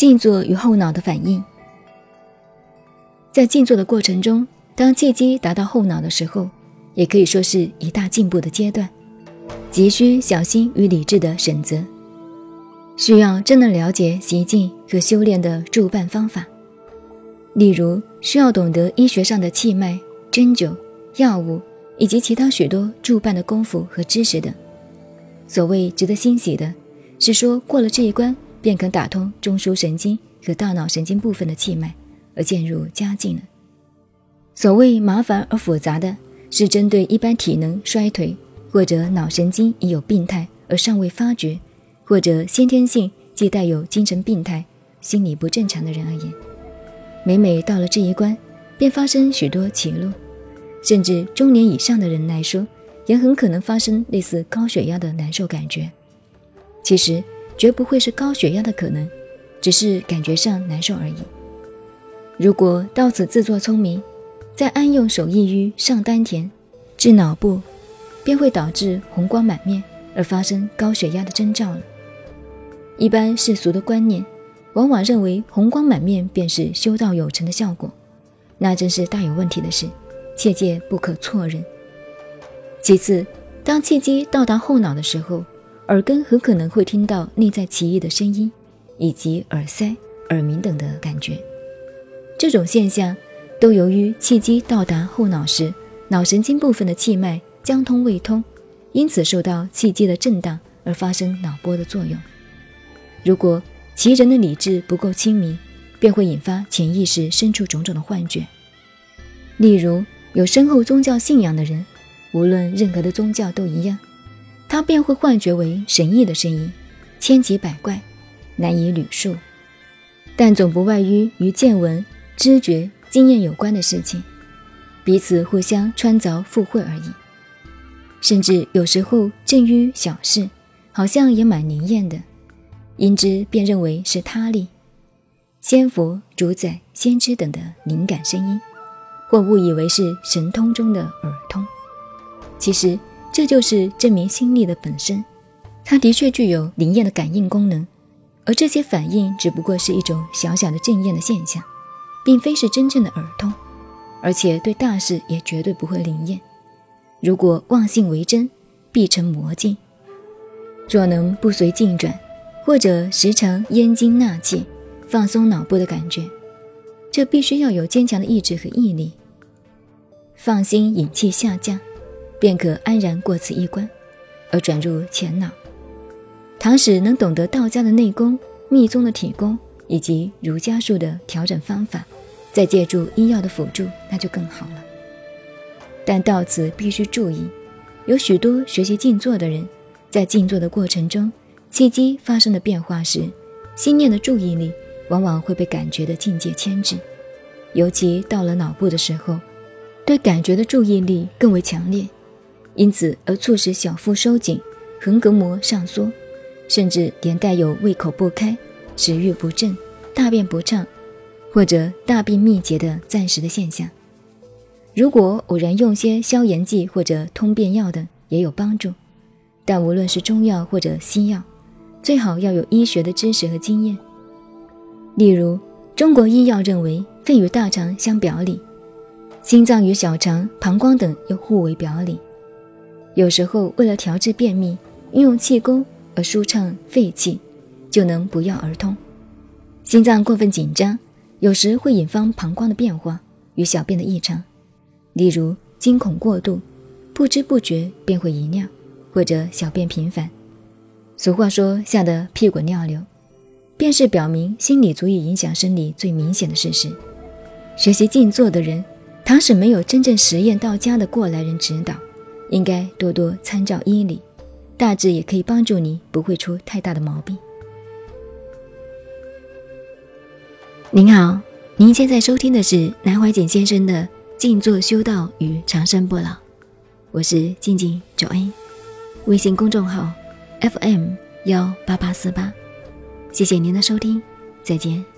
静坐与后脑的反应，在静坐的过程中，当气机达到后脑的时候，也可以说是一大进步的阶段，急需小心与理智的选择，需要真正了解习静和修炼的助办方法，例如需要懂得医学上的气脉、针灸、药物以及其他许多助办的功夫和知识等。所谓值得欣喜的，是说过了这一关。便可打通中枢神经和大脑神经部分的气脉，而渐入佳境了。所谓麻烦而复杂的，是针对一般体能衰退或者脑神经已有病态而尚未发觉，或者先天性即带有精神病态、心理不正常的人而言。每每到了这一关，便发生许多起落，甚至中年以上的人来说，也很可能发生类似高血压的难受感觉。其实。绝不会是高血压的可能，只是感觉上难受而已。如果到此自作聪明，再安用手艺于上丹田、至脑部，便会导致红光满面而发生高血压的征兆了。一般世俗的观念，往往认为红光满面便是修道有成的效果，那真是大有问题的事，切戒不可错认。其次，当气机到达后脑的时候，耳根很可能会听到内在奇异的声音，以及耳塞、耳鸣等的感觉。这种现象都由于气机到达后脑时，脑神经部分的气脉将通未通，因此受到气机的震荡而发生脑波的作用。如果其人的理智不够清明，便会引发潜意识深处种种的幻觉。例如，有深厚宗教信仰的人，无论任何的宗教都一样。他便会幻觉为神异的声音，千奇百怪，难以捋述，但总不外于与见闻、知觉、经验有关的事情，彼此互相穿凿附会而已。甚至有时候正于小事，好像也蛮灵验的，因之便认为是他力、仙佛、主宰、先知等的灵感声音，或误以为是神通中的耳通，其实。这就是证明心力的本身，它的确具有灵验的感应功能，而这些反应只不过是一种小小的正验的现象，并非是真正的耳通，而且对大事也绝对不会灵验。如果妄信为真，必成魔镜。若能不随境转，或者时常咽精纳气，放松脑部的感觉，这必须要有坚强的意志和毅力，放心引气下降。便可安然过此一关，而转入前脑。倘使能懂得道家的内功、密宗的体功以及儒家术的调整方法，再借助医药的辅助，那就更好了。但到此必须注意，有许多学习静坐的人，在静坐的过程中，气机发生的变化时，心念的注意力往往会被感觉的境界牵制，尤其到了脑部的时候，对感觉的注意力更为强烈。因此而促使小腹收紧、横膈膜上缩，甚至连带有胃口不开、食欲不振、大便不畅，或者大便秘结的暂时的现象。如果偶然用些消炎剂或者通便药的也有帮助，但无论是中药或者西药，最好要有医学的知识和经验。例如，中国医药认为肺与大肠相表里，心脏与小肠、膀胱等又互为表里。有时候为了调治便秘，运用气功而舒畅肺气，就能不药而通。心脏过分紧张，有时会引发膀胱的变化与小便的异常，例如惊恐过度，不知不觉便会遗尿，或者小便频繁。俗话说“吓得屁滚尿流”，便是表明心理足以影响生理最明显的事实。学习静坐的人，倘使没有真正实验到家的过来人指导，应该多多参照医理，大致也可以帮助你不会出太大的毛病。您好，您现在收听的是南怀瑾先生的《静坐修道与长生不老》，我是静静九 A，微信公众号 FM 幺八八四八，谢谢您的收听，再见。